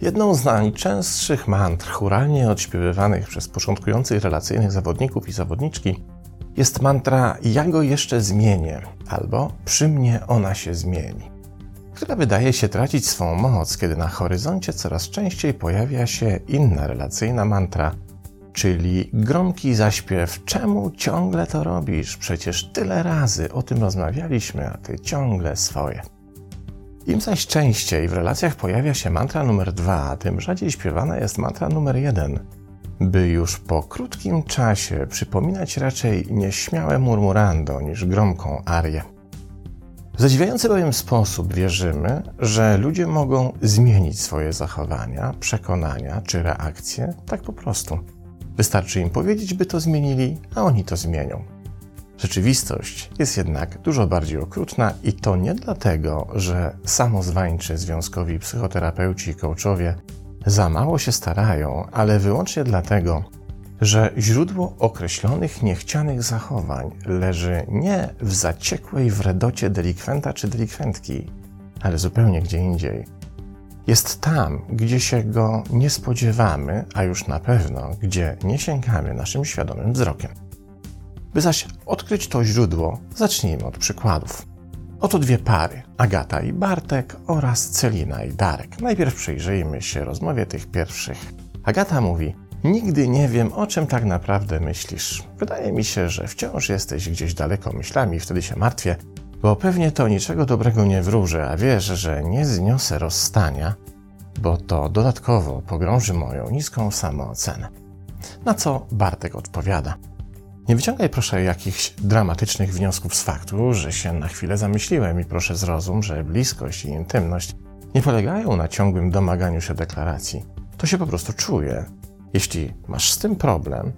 Jedną z najczęstszych mantr churalnie odśpiewywanych przez początkujących relacyjnych zawodników i zawodniczki jest mantra Ja go jeszcze zmienię albo Przy mnie ona się zmieni, która wydaje się tracić swą moc, kiedy na horyzoncie coraz częściej pojawia się inna relacyjna mantra, czyli gromki zaśpiew Czemu ciągle to robisz? Przecież tyle razy o tym rozmawialiśmy, a ty ciągle swoje. Im zaś częściej w relacjach pojawia się mantra numer dwa, tym rzadziej śpiewana jest mantra numer jeden, by już po krótkim czasie przypominać raczej nieśmiałe murmurando niż gromką arię. W zadziwiający bowiem sposób wierzymy, że ludzie mogą zmienić swoje zachowania, przekonania czy reakcje tak po prostu. Wystarczy im powiedzieć, by to zmienili, a oni to zmienią. Rzeczywistość jest jednak dużo bardziej okrutna i to nie dlatego, że samozwańczy związkowi psychoterapeuci i coachowie za mało się starają, ale wyłącznie dlatego, że źródło określonych niechcianych zachowań leży nie w zaciekłej wredocie delikwenta czy delikwentki, ale zupełnie gdzie indziej. Jest tam, gdzie się go nie spodziewamy, a już na pewno, gdzie nie sięgamy naszym świadomym wzrokiem. By zaś odkryć to źródło, zacznijmy od przykładów. Oto dwie pary, Agata i Bartek oraz Celina i Darek. Najpierw przyjrzyjmy się rozmowie tych pierwszych. Agata mówi: Nigdy nie wiem, o czym tak naprawdę myślisz. Wydaje mi się, że wciąż jesteś gdzieś daleko myślami, wtedy się martwię, bo pewnie to niczego dobrego nie wróży, a wiesz, że nie zniosę rozstania, bo to dodatkowo pogrąży moją niską samoocenę. Na co Bartek odpowiada: nie wyciągaj proszę jakichś dramatycznych wniosków z faktu, że się na chwilę zamyśliłem i proszę zrozum, że bliskość i intymność nie polegają na ciągłym domaganiu się deklaracji. To się po prostu czuje. Jeśli masz z tym problem,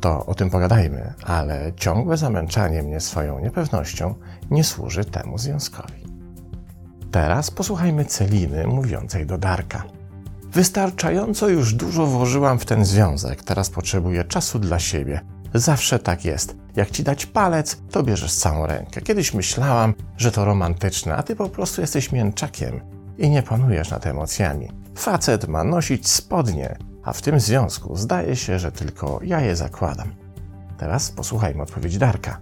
to o tym pogadajmy, ale ciągłe zamęczanie mnie swoją niepewnością nie służy temu związkowi. Teraz posłuchajmy Celiny mówiącej do Darka. Wystarczająco już dużo włożyłam w ten związek, teraz potrzebuję czasu dla siebie. Zawsze tak jest. Jak ci dać palec, to bierzesz całą rękę. Kiedyś myślałam, że to romantyczne, a ty po prostu jesteś mięczakiem i nie panujesz nad emocjami. Facet ma nosić spodnie, a w tym związku zdaje się, że tylko ja je zakładam. Teraz posłuchajmy odpowiedzi Darka.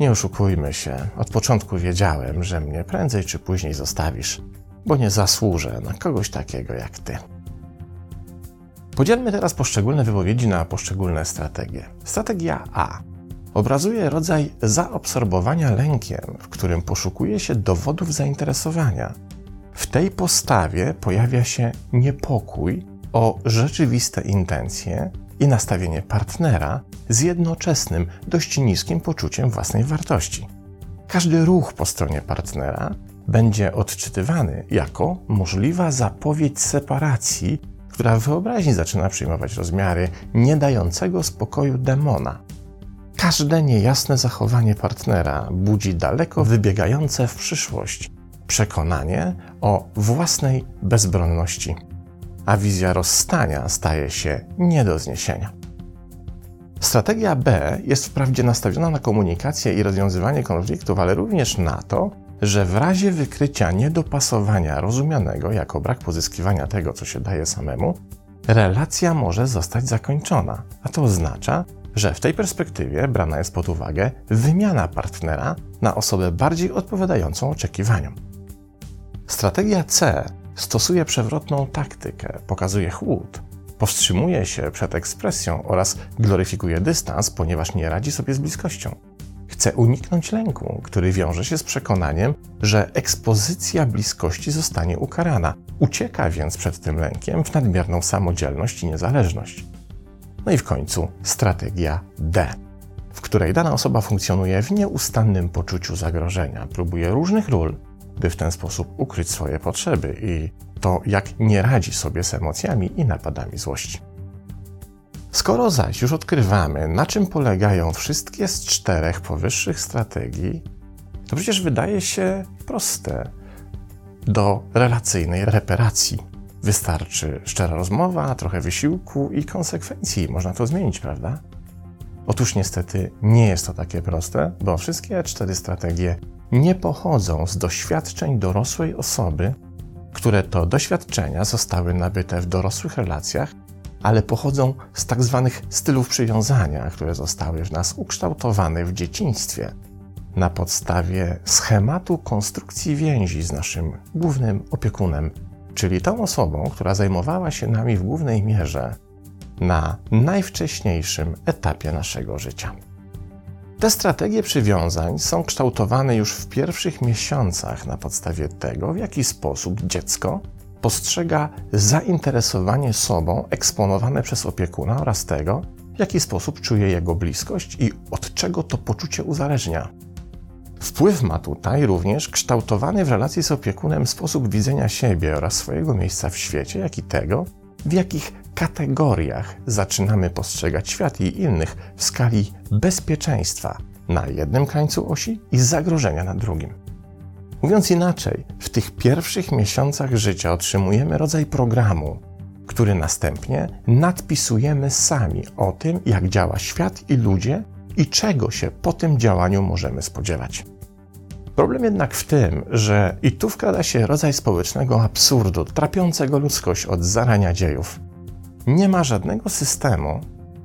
Nie oszukujmy się, od początku wiedziałem, że mnie prędzej czy później zostawisz, bo nie zasłużę na kogoś takiego jak ty. Podzielmy teraz poszczególne wypowiedzi na poszczególne strategie. Strategia A obrazuje rodzaj zaabsorbowania lękiem, w którym poszukuje się dowodów zainteresowania. W tej postawie pojawia się niepokój o rzeczywiste intencje i nastawienie partnera z jednoczesnym, dość niskim poczuciem własnej wartości. Każdy ruch po stronie partnera będzie odczytywany jako możliwa zapowiedź separacji która w wyobraźni zaczyna przyjmować rozmiary nie dającego spokoju demona. Każde niejasne zachowanie partnera budzi daleko wybiegające w przyszłość przekonanie o własnej bezbronności, a wizja rozstania staje się nie do zniesienia. Strategia B jest wprawdzie nastawiona na komunikację i rozwiązywanie konfliktów, ale również na to, że w razie wykrycia niedopasowania rozumianego jako brak pozyskiwania tego, co się daje samemu, relacja może zostać zakończona, a to oznacza, że w tej perspektywie brana jest pod uwagę wymiana partnera na osobę bardziej odpowiadającą oczekiwaniom. Strategia C stosuje przewrotną taktykę, pokazuje chłód, powstrzymuje się przed ekspresją oraz gloryfikuje dystans, ponieważ nie radzi sobie z bliskością. Chce uniknąć lęku, który wiąże się z przekonaniem, że ekspozycja bliskości zostanie ukarana. Ucieka więc przed tym lękiem w nadmierną samodzielność i niezależność. No i w końcu strategia D, w której dana osoba funkcjonuje w nieustannym poczuciu zagrożenia, próbuje różnych ról, by w ten sposób ukryć swoje potrzeby i to, jak nie radzi sobie z emocjami i napadami złości. Skoro zaś już odkrywamy, na czym polegają wszystkie z czterech powyższych strategii, to przecież wydaje się proste do relacyjnej reparacji. Wystarczy szczera rozmowa, trochę wysiłku i konsekwencji. Można to zmienić, prawda? Otóż niestety nie jest to takie proste, bo wszystkie cztery strategie nie pochodzą z doświadczeń dorosłej osoby, które to doświadczenia zostały nabyte w dorosłych relacjach, ale pochodzą z tak zwanych stylów przywiązania, które zostały w nas ukształtowane w dzieciństwie na podstawie schematu konstrukcji więzi z naszym głównym opiekunem, czyli tą osobą, która zajmowała się nami w głównej mierze na najwcześniejszym etapie naszego życia. Te strategie przywiązań są kształtowane już w pierwszych miesiącach na podstawie tego, w jaki sposób dziecko postrzega zainteresowanie sobą eksponowane przez opiekuna oraz tego, w jaki sposób czuje jego bliskość i od czego to poczucie uzależnia. Wpływ ma tutaj również kształtowany w relacji z opiekunem sposób widzenia siebie oraz swojego miejsca w świecie, jak i tego, w jakich kategoriach zaczynamy postrzegać świat i innych w skali bezpieczeństwa na jednym krańcu osi i zagrożenia na drugim. Mówiąc inaczej, w tych pierwszych miesiącach życia otrzymujemy rodzaj programu, który następnie nadpisujemy sami o tym, jak działa świat i ludzie i czego się po tym działaniu możemy spodziewać. Problem jednak w tym, że i tu wkrada się rodzaj społecznego absurdu, trapiącego ludzkość od zarania dziejów. Nie ma żadnego systemu,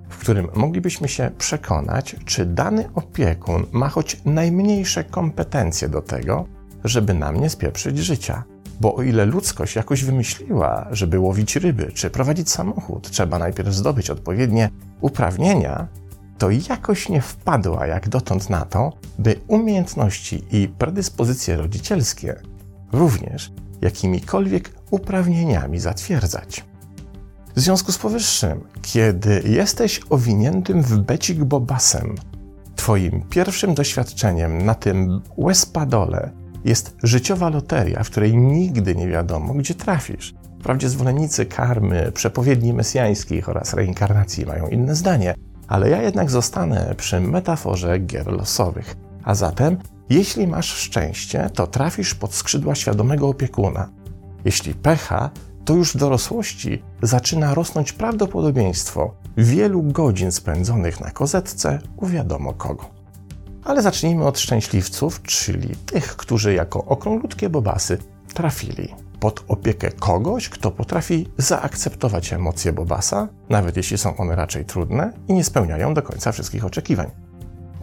w którym moglibyśmy się przekonać, czy dany opiekun ma choć najmniejsze kompetencje do tego, żeby nam nie spieprzyć życia. Bo o ile ludzkość jakoś wymyśliła, żeby łowić ryby czy prowadzić samochód, trzeba najpierw zdobyć odpowiednie uprawnienia, to jakoś nie wpadła jak dotąd na to, by umiejętności i predyspozycje rodzicielskie również jakimikolwiek uprawnieniami zatwierdzać. W związku z powyższym, kiedy jesteś owiniętym w becik bobasem, twoim pierwszym doświadczeniem na tym łezpadole jest życiowa loteria, w której nigdy nie wiadomo, gdzie trafisz. Wprawdzie zwolennicy karmy, przepowiedni mesjańskich oraz reinkarnacji mają inne zdanie, ale ja jednak zostanę przy metaforze gier losowych. A zatem, jeśli masz szczęście, to trafisz pod skrzydła świadomego opiekuna. Jeśli pecha, to już w dorosłości zaczyna rosnąć prawdopodobieństwo wielu godzin spędzonych na kozetce u wiadomo kogo. Ale zacznijmy od szczęśliwców, czyli tych, którzy jako okrąglutkie bobasy trafili pod opiekę kogoś, kto potrafi zaakceptować emocje Bobasa, nawet jeśli są one raczej trudne i nie spełniają do końca wszystkich oczekiwań.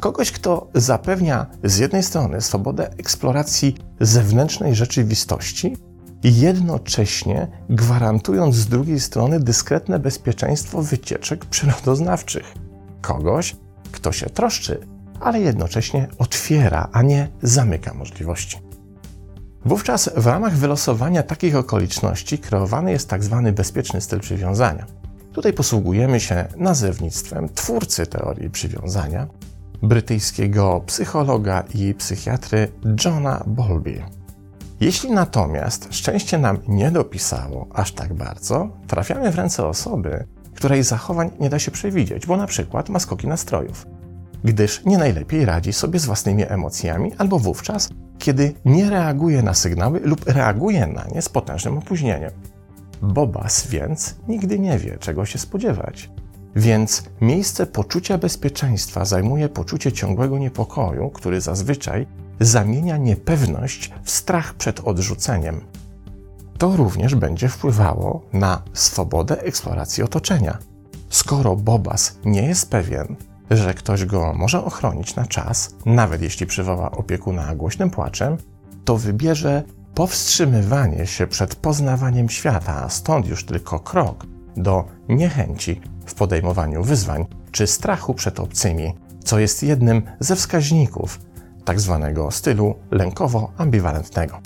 Kogoś, kto zapewnia z jednej strony swobodę eksploracji zewnętrznej rzeczywistości jednocześnie gwarantując z drugiej strony dyskretne bezpieczeństwo wycieczek przyrodoznawczych. Kogoś, kto się troszczy, ale jednocześnie otwiera, a nie zamyka możliwości. Wówczas w ramach wylosowania takich okoliczności kreowany jest. Tak bezpieczny styl przywiązania. Tutaj posługujemy się nazewnictwem twórcy teorii przywiązania, brytyjskiego psychologa i psychiatry Johna Bowlby. Jeśli natomiast szczęście nam nie dopisało aż tak bardzo, trafiamy w ręce osoby, której zachowań nie da się przewidzieć, bo na przykład ma skoki nastrojów, gdyż nie najlepiej radzi sobie z własnymi emocjami albo wówczas, kiedy nie reaguje na sygnały lub reaguje na nie z potężnym opóźnieniem. Bobas więc nigdy nie wie, czego się spodziewać. Więc miejsce poczucia bezpieczeństwa zajmuje poczucie ciągłego niepokoju, który zazwyczaj zamienia niepewność w strach przed odrzuceniem. To również będzie wpływało na swobodę eksploracji otoczenia. Skoro Bobas nie jest pewien, że ktoś go może ochronić na czas, nawet jeśli przywoła opiekuna głośnym płaczem, to wybierze powstrzymywanie się przed poznawaniem świata, stąd już tylko krok do niechęci w podejmowaniu wyzwań czy strachu przed obcymi, co jest jednym ze wskaźników Tak stylu lękowo-ambiwalentnego.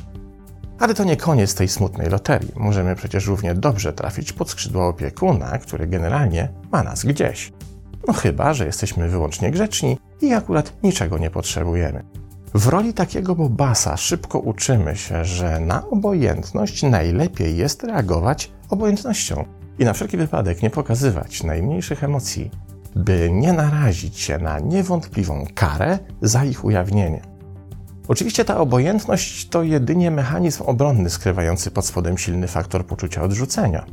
Ale to nie koniec tej smutnej loterii. Możemy przecież równie dobrze trafić pod skrzydła opiekuna, który generalnie ma nas gdzieś. No chyba, że jesteśmy wyłącznie grzeczni i akurat niczego nie potrzebujemy. W roli takiego bobasa szybko uczymy się, że na obojętność najlepiej jest reagować obojętnością i na wszelki wypadek nie pokazywać najmniejszych emocji, by nie narazić się na niewątpliwą karę za ich ujawnienie. Oczywiście ta obojętność to jedynie mechanizm obronny skrywający pod spodem silny faktor poczucia odrzucenia.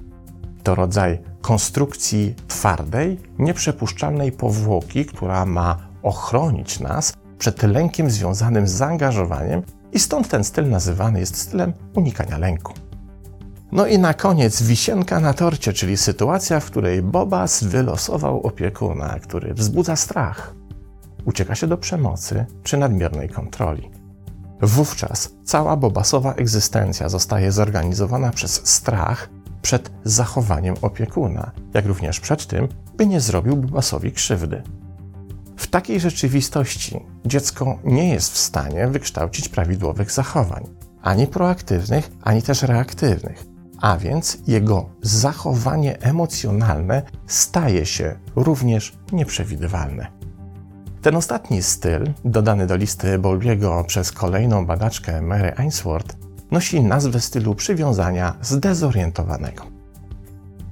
To rodzaj konstrukcji twardej, nieprzepuszczalnej powłoki, która ma ochronić nas przed lękiem związanym z zaangażowaniem, i stąd ten styl nazywany jest stylem unikania lęku. No i na koniec wisienka na torcie, czyli sytuacja, w której Bobas wylosował opiekuna, który wzbudza strach. Ucieka się do przemocy czy nadmiernej kontroli. Wówczas cała Bobasowa egzystencja zostaje zorganizowana przez strach przed zachowaniem opiekuna, jak również przed tym, by nie zrobił Bobasowi krzywdy. W takiej rzeczywistości dziecko nie jest w stanie wykształcić prawidłowych zachowań, ani proaktywnych, ani też reaktywnych a więc jego zachowanie emocjonalne staje się również nieprzewidywalne. Ten ostatni styl, dodany do listy Bowlbiego przez kolejną badaczkę Mary Ainsworth, nosi nazwę stylu przywiązania zdezorientowanego.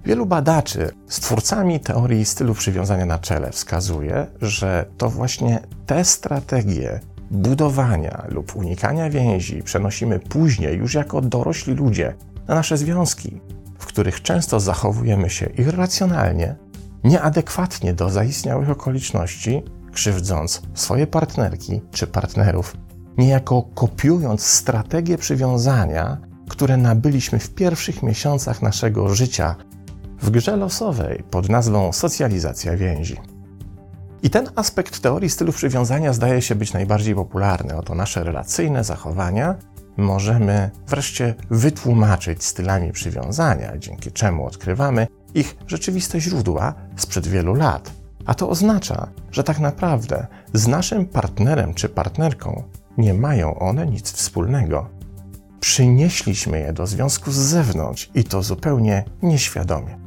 Wielu badaczy z twórcami teorii stylu przywiązania na czele wskazuje, że to właśnie te strategie budowania lub unikania więzi przenosimy później, już jako dorośli ludzie, na nasze związki, w których często zachowujemy się irracjonalnie, nieadekwatnie do zaistniałych okoliczności, krzywdząc swoje partnerki czy partnerów, niejako kopiując strategie przywiązania, które nabyliśmy w pierwszych miesiącach naszego życia w grze losowej pod nazwą socjalizacja więzi. I ten aspekt teorii stylu przywiązania zdaje się być najbardziej popularny. Oto nasze relacyjne zachowania możemy wreszcie wytłumaczyć stylami przywiązania, dzięki czemu odkrywamy ich rzeczywiste źródła sprzed wielu lat. A to oznacza, że tak naprawdę z naszym partnerem czy partnerką nie mają one nic wspólnego. Przynieśliśmy je do związku z zewnątrz i to zupełnie nieświadomie.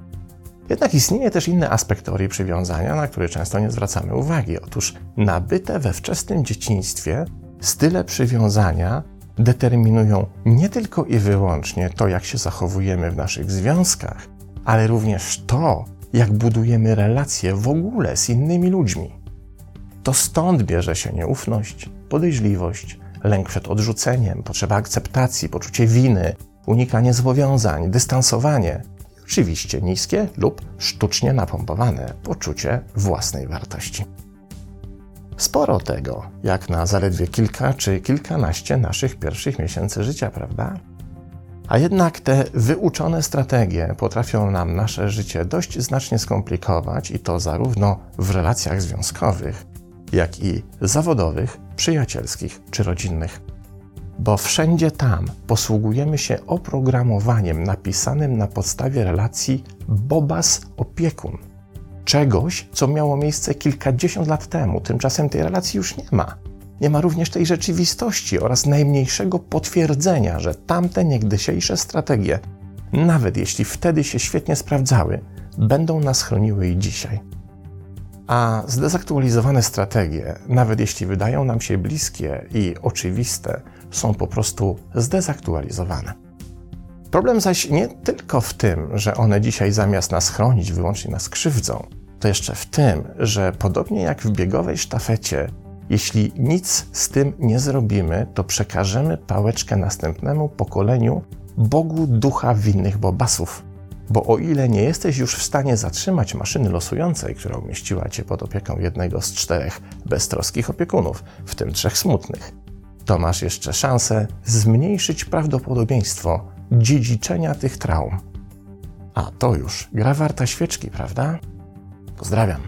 Jednak istnieje też inny aspekt teorii przywiązania, na który często nie zwracamy uwagi. Otóż nabyte we wczesnym dzieciństwie style przywiązania determinują nie tylko i wyłącznie to, jak się zachowujemy w naszych związkach, ale również to, jak budujemy relacje w ogóle z innymi ludźmi. To stąd bierze się nieufność, podejrzliwość, lęk przed odrzuceniem, potrzeba akceptacji, poczucie winy, unikanie zobowiązań, dystansowanie oczywiście niskie lub sztucznie napompowane poczucie własnej wartości. Sporo tego, jak na zaledwie kilka czy kilkanaście naszych pierwszych miesięcy życia, prawda? A jednak te wyuczone strategie potrafią nam nasze życie dość znacznie skomplikować i to zarówno w relacjach związkowych, jak i zawodowych, przyjacielskich czy rodzinnych. Bo wszędzie tam posługujemy się oprogramowaniem napisanym na podstawie relacji Bobas-opiekun czegoś, co miało miejsce kilkadziesiąt lat temu. Tymczasem tej relacji już nie ma. Nie ma również tej rzeczywistości oraz najmniejszego potwierdzenia, że tamte niegdysiejsze strategie, nawet jeśli wtedy się świetnie sprawdzały, będą nas chroniły i dzisiaj. A zdezaktualizowane strategie, nawet jeśli wydają nam się bliskie i oczywiste, są po prostu zdezaktualizowane. Problem zaś nie tylko w tym, że one dzisiaj zamiast nas chronić, wyłącznie nas krzywdzą, to jeszcze w tym, że podobnie jak w biegowej sztafecie, jeśli nic z tym nie zrobimy, to przekażemy pałeczkę następnemu pokoleniu Bogu ducha winnych bobasów. Bo o ile nie jesteś już w stanie zatrzymać maszyny losującej, która umieściła cię pod opieką jednego z czterech beztroskich opiekunów, w tym trzech smutnych, to masz jeszcze szansę zmniejszyć prawdopodobieństwo dziedziczenia tych traum. A to już gra warta świeczki, prawda? Pozdrawiam.